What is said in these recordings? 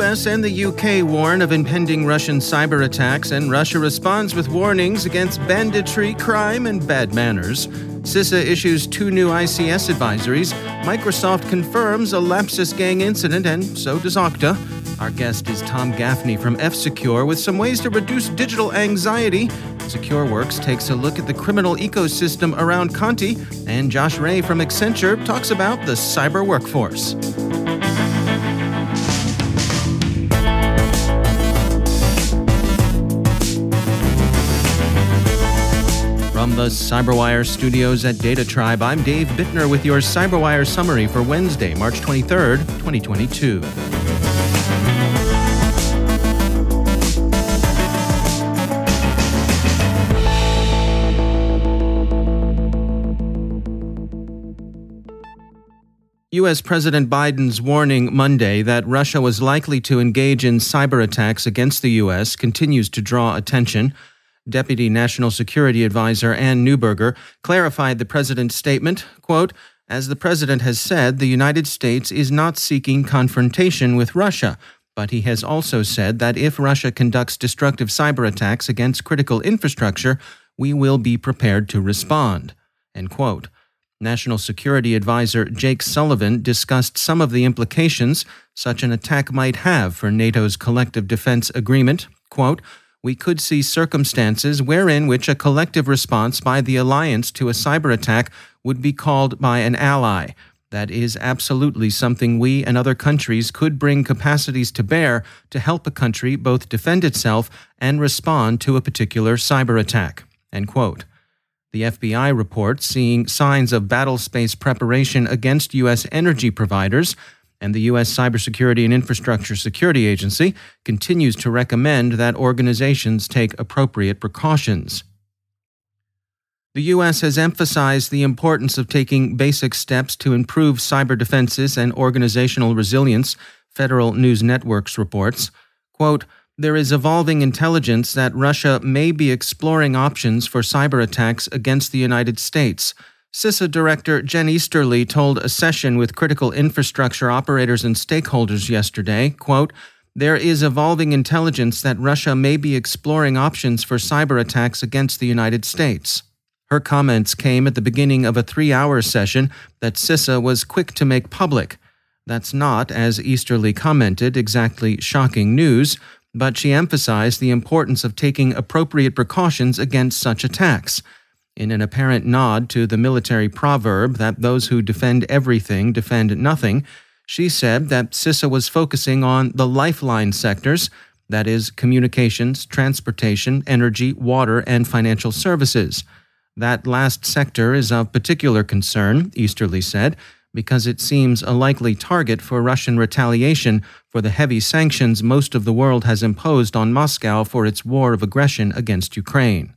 US and the UK warn of impending Russian cyber attacks, and Russia responds with warnings against banditry, crime, and bad manners. CISA issues two new ICS advisories. Microsoft confirms a Lapsus Gang incident, and so does Okta. Our guest is Tom Gaffney from F Secure with some ways to reduce digital anxiety. SecureWorks takes a look at the criminal ecosystem around Conti, and Josh Ray from Accenture talks about the cyber workforce. From the Cyberwire studios at Data Tribe, I'm Dave Bittner with your Cyberwire summary for Wednesday, March 23rd, 2022. U.S. President Biden's warning Monday that Russia was likely to engage in cyber attacks against the U.S. continues to draw attention. Deputy National Security Advisor Anne Neuberger clarified the president's statement, quote, as the president has said, the United States is not seeking confrontation with Russia, but he has also said that if Russia conducts destructive cyber attacks against critical infrastructure, we will be prepared to respond. End quote. National Security Advisor Jake Sullivan discussed some of the implications such an attack might have for NATO's collective defense agreement. Quote, we could see circumstances wherein which a collective response by the alliance to a cyber attack would be called by an ally. That is absolutely something we and other countries could bring capacities to bear to help a country both defend itself and respond to a particular cyber attack. End quote. The FBI report, seeing signs of battle space preparation against U.S. energy providers and the U.S. Cybersecurity and Infrastructure Security Agency continues to recommend that organizations take appropriate precautions. The U.S. has emphasized the importance of taking basic steps to improve cyber defenses and organizational resilience, Federal News Networks reports. Quote, there is evolving intelligence that Russia may be exploring options for cyber attacks against the United States. CISA Director Jen Easterly told a session with critical infrastructure operators and stakeholders yesterday, quote, there is evolving intelligence that Russia may be exploring options for cyber attacks against the United States. Her comments came at the beginning of a three hour session that CISA was quick to make public. That's not, as Easterly commented, exactly shocking news, but she emphasized the importance of taking appropriate precautions against such attacks in an apparent nod to the military proverb that those who defend everything defend nothing, she said that CISA was focusing on the lifeline sectors that is, communications, transportation, energy, water, and financial services. That last sector is of particular concern, Easterly said, because it seems a likely target for Russian retaliation for the heavy sanctions most of the world has imposed on Moscow for its war of aggression against Ukraine.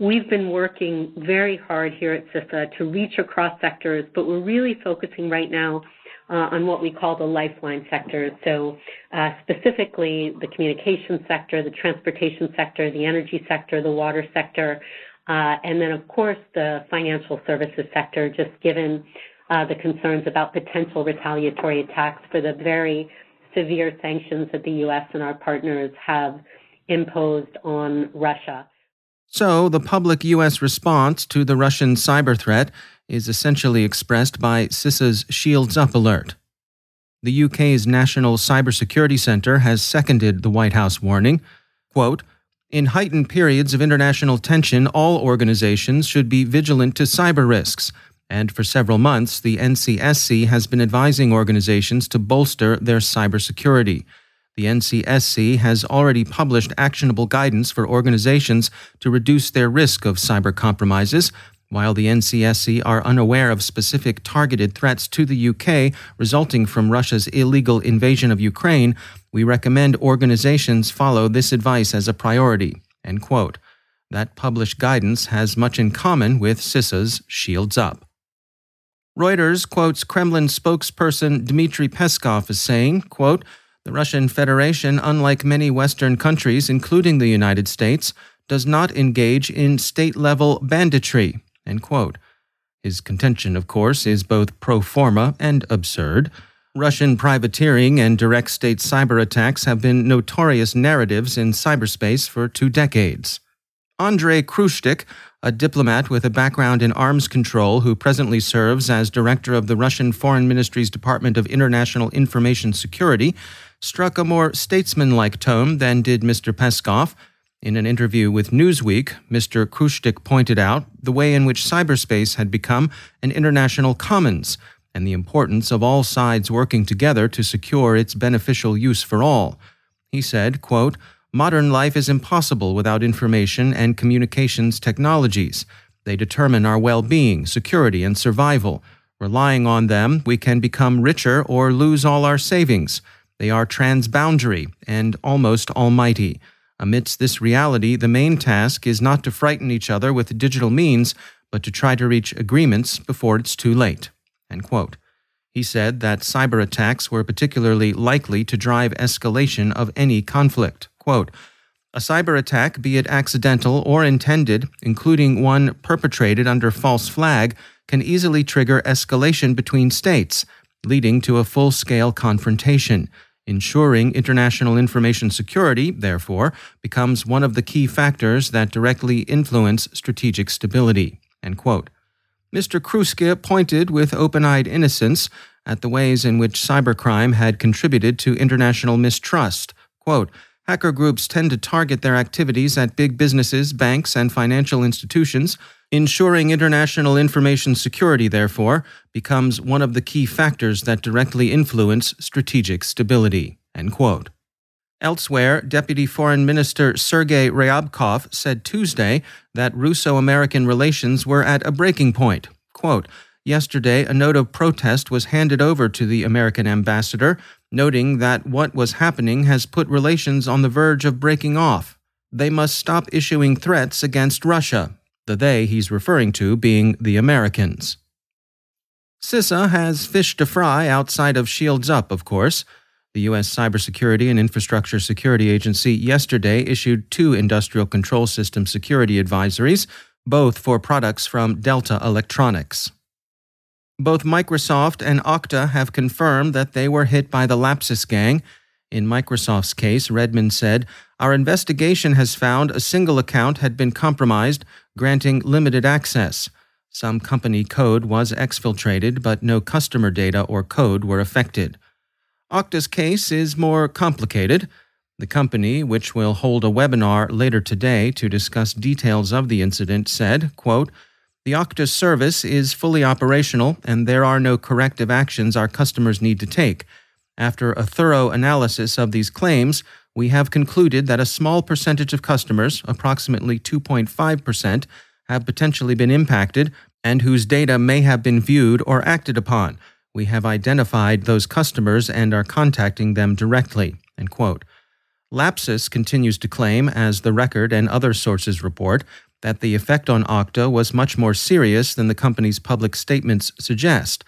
We've been working very hard here at CISA to reach across sectors, but we're really focusing right now uh, on what we call the lifeline sectors. So, uh, specifically, the communication sector, the transportation sector, the energy sector, the water sector, uh, and then, of course, the financial services sector, just given uh, the concerns about potential retaliatory attacks for the very severe sanctions that the U.S. and our partners have imposed on Russia. So, the public U.S. response to the Russian cyber threat is essentially expressed by CISA's Shields Up alert. The UK's National Cybersecurity Centre has seconded the White House warning. Quote, In heightened periods of international tension, all organizations should be vigilant to cyber risks. And for several months, the NCSC has been advising organizations to bolster their cybersecurity. The NCSC has already published actionable guidance for organizations to reduce their risk of cyber compromises, while the NCSC are unaware of specific targeted threats to the UK resulting from Russia's illegal invasion of Ukraine, we recommend organizations follow this advice as a priority. End quote. That published guidance has much in common with CISA's Shields Up. Reuters quotes Kremlin spokesperson Dmitry Peskov as saying, quote, the Russian Federation, unlike many Western countries, including the United States, does not engage in state level banditry. His contention, of course, is both pro forma and absurd. Russian privateering and direct state cyber attacks have been notorious narratives in cyberspace for two decades. Andrei Krutskikh, a diplomat with a background in arms control who presently serves as director of the Russian Foreign Ministry's Department of International Information Security, struck a more statesmanlike tone than did Mr. Peskov. In an interview with Newsweek, Mr. Krutskikh pointed out the way in which cyberspace had become an international commons and the importance of all sides working together to secure its beneficial use for all. He said, quote, Modern life is impossible without information and communications technologies. They determine our well being, security, and survival. Relying on them, we can become richer or lose all our savings. They are transboundary and almost almighty. Amidst this reality, the main task is not to frighten each other with digital means, but to try to reach agreements before it's too late. He said that cyber attacks were particularly likely to drive escalation of any conflict. Quote, a cyber attack, be it accidental or intended, including one perpetrated under false flag, can easily trigger escalation between states, leading to a full scale confrontation. Ensuring international information security, therefore, becomes one of the key factors that directly influence strategic stability. Mr. Krutskikh pointed with open eyed innocence at the ways in which cybercrime had contributed to international mistrust. Quote, Hacker groups tend to target their activities at big businesses, banks, and financial institutions. Ensuring international information security, therefore, becomes one of the key factors that directly influence strategic stability. Elsewhere, Deputy Foreign Minister Sergei Ryabkov said Tuesday that Russo American relations were at a breaking point. Quote, Yesterday, a note of protest was handed over to the American ambassador, noting that what was happening has put relations on the verge of breaking off. They must stop issuing threats against Russia, the they he's referring to being the Americans. CISA has fish to fry outside of Shields Up, of course. The U.S. Cybersecurity and Infrastructure Security Agency yesterday issued two industrial control system security advisories, both for products from Delta Electronics. Both Microsoft and Okta have confirmed that they were hit by the Lapsus gang. In Microsoft's case, Redmond said, Our investigation has found a single account had been compromised, granting limited access. Some company code was exfiltrated, but no customer data or code were affected. Okta's case is more complicated. The company, which will hold a webinar later today to discuss details of the incident, said, quote, the Okta service is fully operational, and there are no corrective actions our customers need to take. After a thorough analysis of these claims, we have concluded that a small percentage of customers, approximately 2.5%, have potentially been impacted and whose data may have been viewed or acted upon. We have identified those customers and are contacting them directly. Lapsus continues to claim, as the record and other sources report, that the effect on Okta was much more serious than the company's public statements suggest.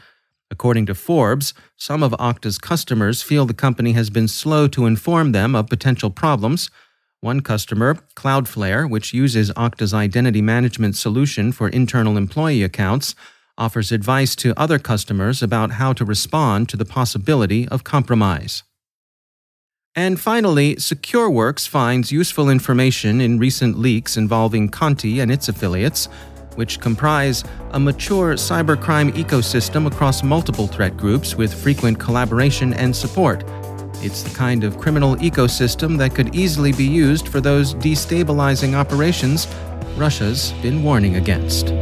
According to Forbes, some of Okta's customers feel the company has been slow to inform them of potential problems. One customer, Cloudflare, which uses Okta's identity management solution for internal employee accounts, offers advice to other customers about how to respond to the possibility of compromise. And finally, SecureWorks finds useful information in recent leaks involving Conti and its affiliates, which comprise a mature cybercrime ecosystem across multiple threat groups with frequent collaboration and support. It's the kind of criminal ecosystem that could easily be used for those destabilizing operations Russia's been warning against.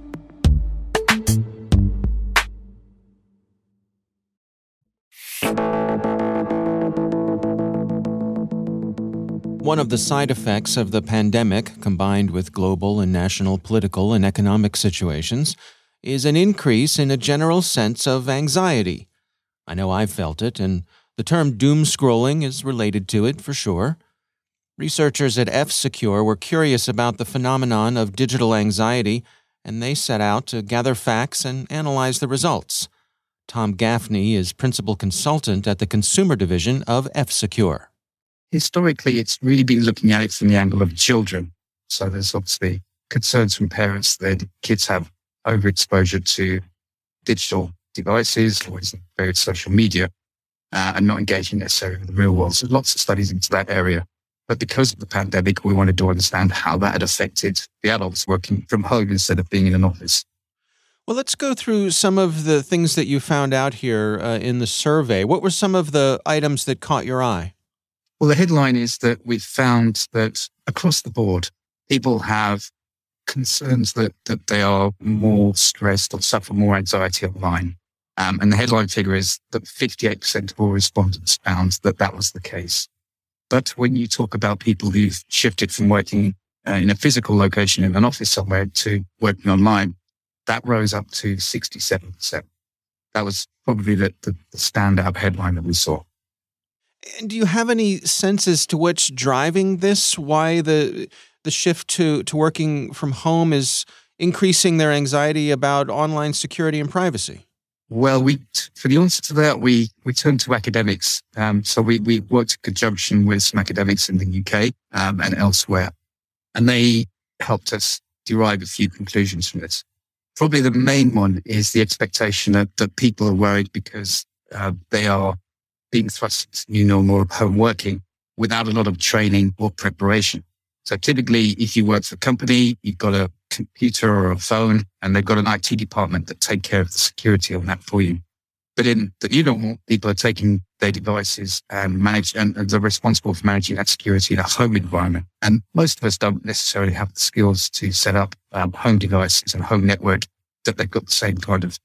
One of the side effects of the pandemic, combined with global and national political and economic situations, is an increase in a general sense of anxiety. I know I've felt it, and the term doom scrolling is related to it for sure. Researchers at F Secure were curious about the phenomenon of digital anxiety, and they set out to gather facts and analyze the results. Tom Gaffney is principal consultant at the consumer division of F Secure historically, it's really been looking at it from the angle of children. So there's obviously concerns from parents that kids have overexposure to digital devices or various social media uh, and not engaging necessarily with the real world. So lots of studies into that area. But because of the pandemic, we wanted to understand how that had affected the adults working from home instead of being in an office. Well, let's go through some of the things that you found out here uh, in the survey. What were some of the items that caught your eye? Well, the headline is that we've found that across the board, people have concerns that, that they are more stressed or suffer more anxiety online. Um, and the headline figure is that 58% of all respondents found that that was the case. But when you talk about people who've shifted from working uh, in a physical location in an office somewhere to working online, that rose up to 67%. That was probably the, the, the standout headline that we saw. And do you have any sense as to what's driving this? Why the the shift to to working from home is increasing their anxiety about online security and privacy? Well, we for the answer to that, we we turned to academics. Um, so we we worked in conjunction with some academics in the UK um, and elsewhere, and they helped us derive a few conclusions from this. Probably the main one is the expectation that, that people are worried because uh, they are being thrust into new normal of home working without a lot of training or preparation. So typically, if you work for a company, you've got a computer or a phone and they've got an IT department that take care of the security on that for you. But in the new normal, people are taking their devices and manage and, and they're responsible for managing that security in a home environment. And most of us don't necessarily have the skills to set up um, home devices and home network that they've got the same kind of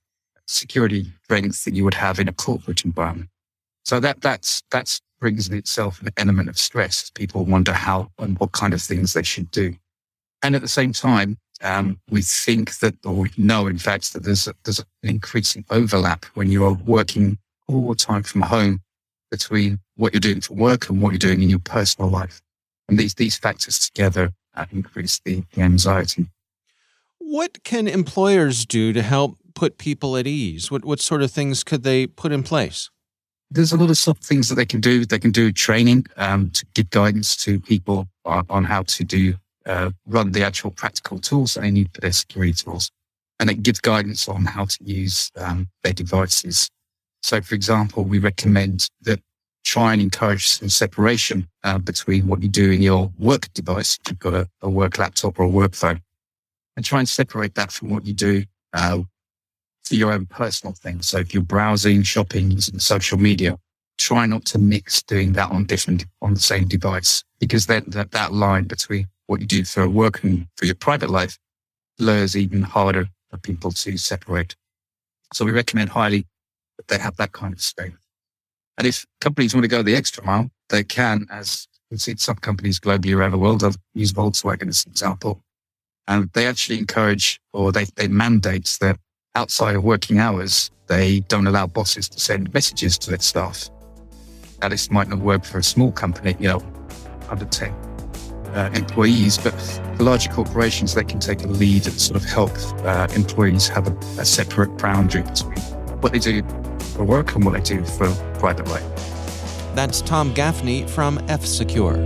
security strength that you would have in a corporate environment. So that that's that's brings in itself an element of stress. People wonder how and what kind of things they should do. And at the same time, um, we think that, or we know, in fact, that there's a, there's an increasing overlap when you are working all the time from home between what you're doing for work and what you're doing in your personal life. And these, these factors together uh, increase the, the anxiety. What can employers do to help put people at ease? What, what sort of things could they put in place? There's a lot of soft things that they can do. They can do training um, to give guidance to people on, on how to do uh, run the actual practical tools that they need for their security tools, and it gives guidance on how to use um, their devices. So, for example, we recommend that try and encourage some separation uh, between what you do in your work device, if you've got a, a, work laptop or a work phone, and try and separate that from what you do uh, for your own personal things. So if you're browsing, shopping, using social media, try not to mix doing that on different, on the same device, because then that, that line between what you do for work and for your private life blurs even harder for people to separate. So we recommend highly that they have that kind of space. And if companies want to go the extra mile, they can, as we've seen some companies globally around the world. I've used Volkswagen as an example. And they actually encourage or they, they mandate that outside of working hours, they don't allow bosses to send messages to their staff. Now, this might not work for a small company, you know, under 10 uh, employees, but for larger corporations, they can take a lead and sort of help uh, employees have a, a separate boundary between what they do for work and what they do for private life. That's Tom Gaffney from F Secure.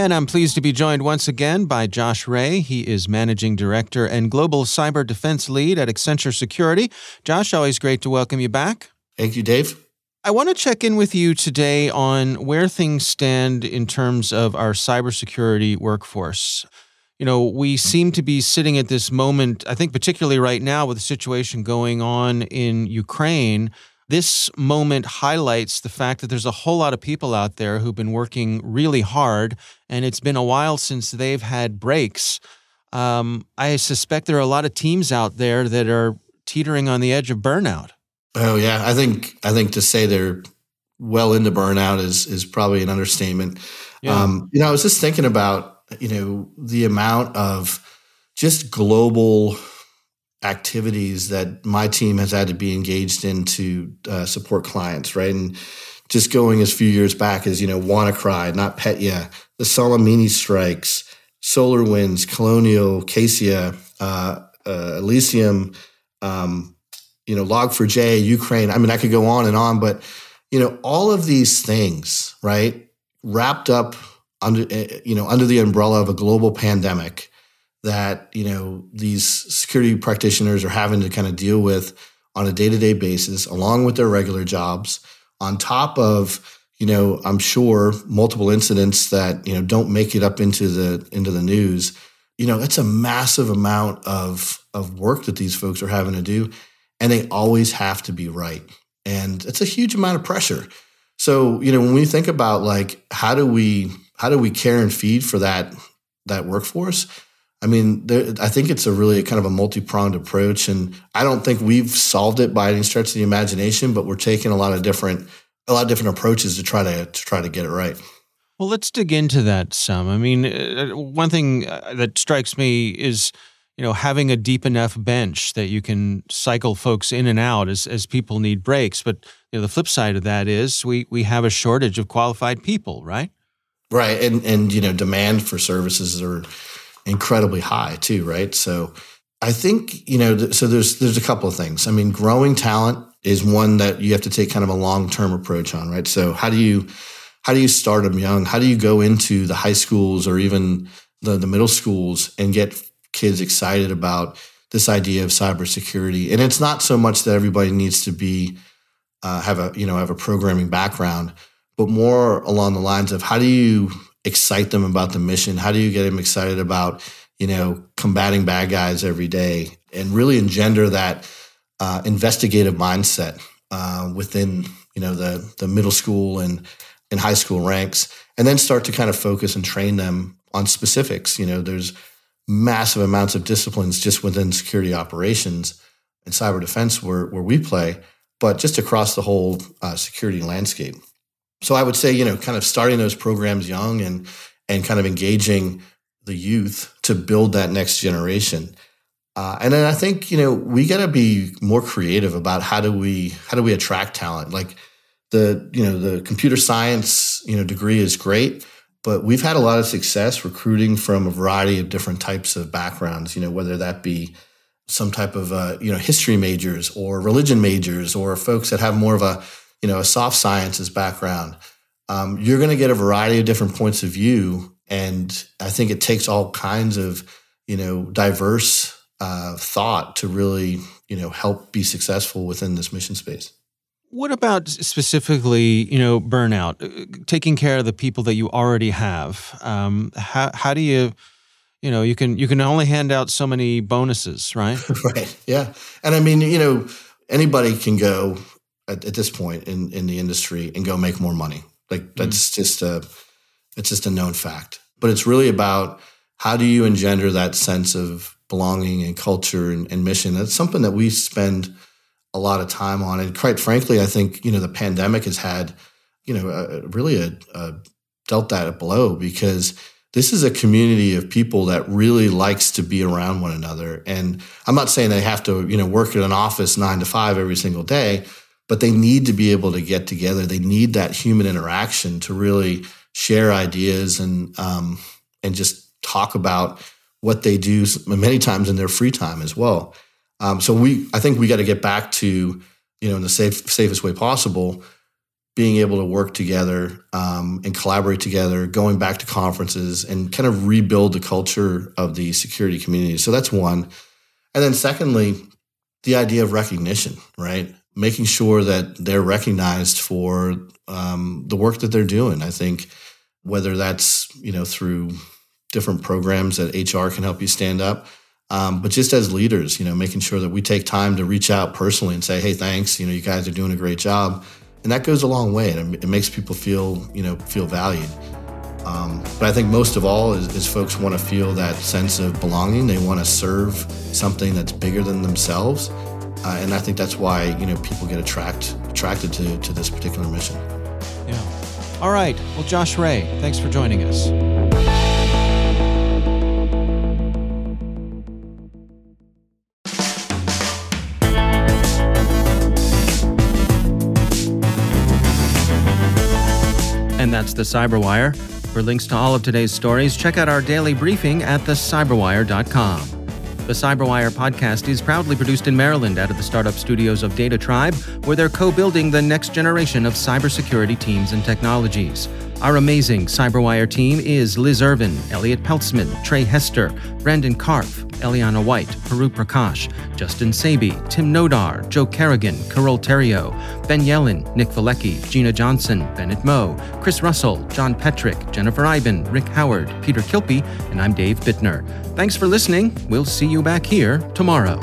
And I'm pleased to be joined once again by Josh Ray. He is Managing Director and Global Cyber Defense Lead at Accenture Security. Josh, always great to welcome you back. Thank you, Dave. I want to check in with you today on where things stand in terms of our cybersecurity workforce. You know, we seem to be sitting at this moment, I think, particularly right now with the situation going on in Ukraine this moment highlights the fact that there's a whole lot of people out there who've been working really hard, and it's been a while since they've had breaks. Um, I suspect there are a lot of teams out there that are teetering on the edge of burnout. Oh yeah, I think I think to say they're well into burnout is is probably an understatement. Yeah. Um, you know, I was just thinking about you know the amount of just global activities that my team has had to be engaged in to uh, support clients, right? And just going as few years back as, you know, WannaCry, NotPetya, the Soleimani strikes, Solar Winds, Colonial, Kaseya, uh, uh, Elysium, um, you know, Log4j, Ukraine. I mean, I could go on and on, but, you know, all of these things, right, wrapped up under, eh, you know, under the umbrella of a global pandemic that you know these security practitioners are having to kind of deal with on a day-to-day basis along with their regular jobs on top of you know i'm sure multiple incidents that you know don't make it up into the into the news. You know that's a massive amount of of work that these folks are having to do and they always have to be right. And it's a huge amount of pressure. So you know when we think about like how do we how do we care and feed for that that workforce I mean, there, I think it's a really kind of a multi pronged approach, and I don't think we've solved it by any stretch of the imagination. But we're taking a lot of different a lot of different approaches to try to to try to get it right. Well, let's dig into that some. I mean, uh, one thing uh, that strikes me is you know having a deep enough bench that you can cycle folks in and out as as people need breaks. But you know, the flip side of that is we we have a shortage of qualified people, right? Right, and and you know, demand for services are incredibly high too, right? So I think, you know, so there's there's a couple of things. I mean, growing talent is one that you have to take kind of a long-term approach on, right? So how do you how do you start them young? How do you go into the high schools or even the, the middle schools and get kids excited about this idea of cybersecurity? And it's not so much that everybody needs to be uh, have a you know have a programming background, but more along the lines of how do you excite them about the mission? How do you get them excited about, you know, combating bad guys every day and really engender that uh, investigative mindset uh, within you know the the middle school and and high school ranks, and then start to kind of focus and train them on specifics. You know, there's massive amounts of disciplines just within security operations and cyber defense where where we play, but just across the whole uh, security landscape. So I would say, you know, kind of starting those programs young and and kind of engaging the youth to build that next generation. Uh, and then I think you know we got to be more creative about how do we how do we attract talent. Like the you know the computer science you know degree is great, but we've had a lot of success recruiting from a variety of different types of backgrounds. You know whether that be some type of uh, you know history majors or religion majors or folks that have more of a you know a soft sciences background. Um, you're going to get a variety of different points of view, and I think it takes all kinds of you know diverse uh, thought to really you know help be successful within this mission space. What about specifically, you know, burnout, uh, taking care of the people that you already have? Um, how how do you, you know, you can you can only hand out so many bonuses, right? right. Yeah, and I mean, you know, anybody can go at, at, this point in in the industry and go make more money. Like mm. that's mm just a it's just a known fact. But it's really about how do you engender that sense of belonging and culture and, and mission. That's something that we spend a lot of time on. And quite frankly, I think, you know, the pandemic has had, you know, a, really a, a dealt that a blow because this is a community of people that really likes to be around one another. And I'm not saying they have to, you know, work in an office nine to five every single day, but they need to be able to get together. They need that human interaction to really share ideas and um, and just talk about what they do many times in their free time as well. Um, so we, I think we got to get back to, you know, in the safe, safest way possible, being able to work together um, and collaborate together, going back to conferences and kind of rebuild the culture of the security community. So that's one. And then secondly, the idea of recognition, right? Making sure that they're recognized for um, the work that they're doing. I think whether that's you know through different programs that HR can help you stand up. Um, but just as leaders, you know, making sure that we take time to reach out personally and say, "Hey, thanks. You know, you guys are doing a great job," and that goes a long way, and it makes people feel, you know, feel valued. Um, but I think most of all is, is folks want to feel that sense of belonging. They want to serve something that's bigger than themselves, uh, and I think that's why you know people get attract, attracted to to this particular mission. Yeah. All right. Well, Josh Ray, thanks for joining us. And that's the Cyberwire. For links to all of today's stories, check out our daily briefing at thecyberwire.com. The Cyberwire podcast is proudly produced in Maryland out of the startup studios of Data Tribe, where they're co building the next generation of cybersecurity teams and technologies. Our amazing Cyberwire team is Liz Irvin, Elliot Peltzman, Trey Hester, Brandon Karpf, Eliana White, Paru Prakash, Justin Sabi, Tim Nodar, Joe Carrigan, Carole Theriault, Ben Yelin, Nick Veliky, Gina Johnson, Bennett Moe, Chris Russell, John Petrik, Jennifer Eiben, Rick Howard, Peter Kilpe, and I'm Dave Bittner. Thanks for listening. We'll see you back here tomorrow.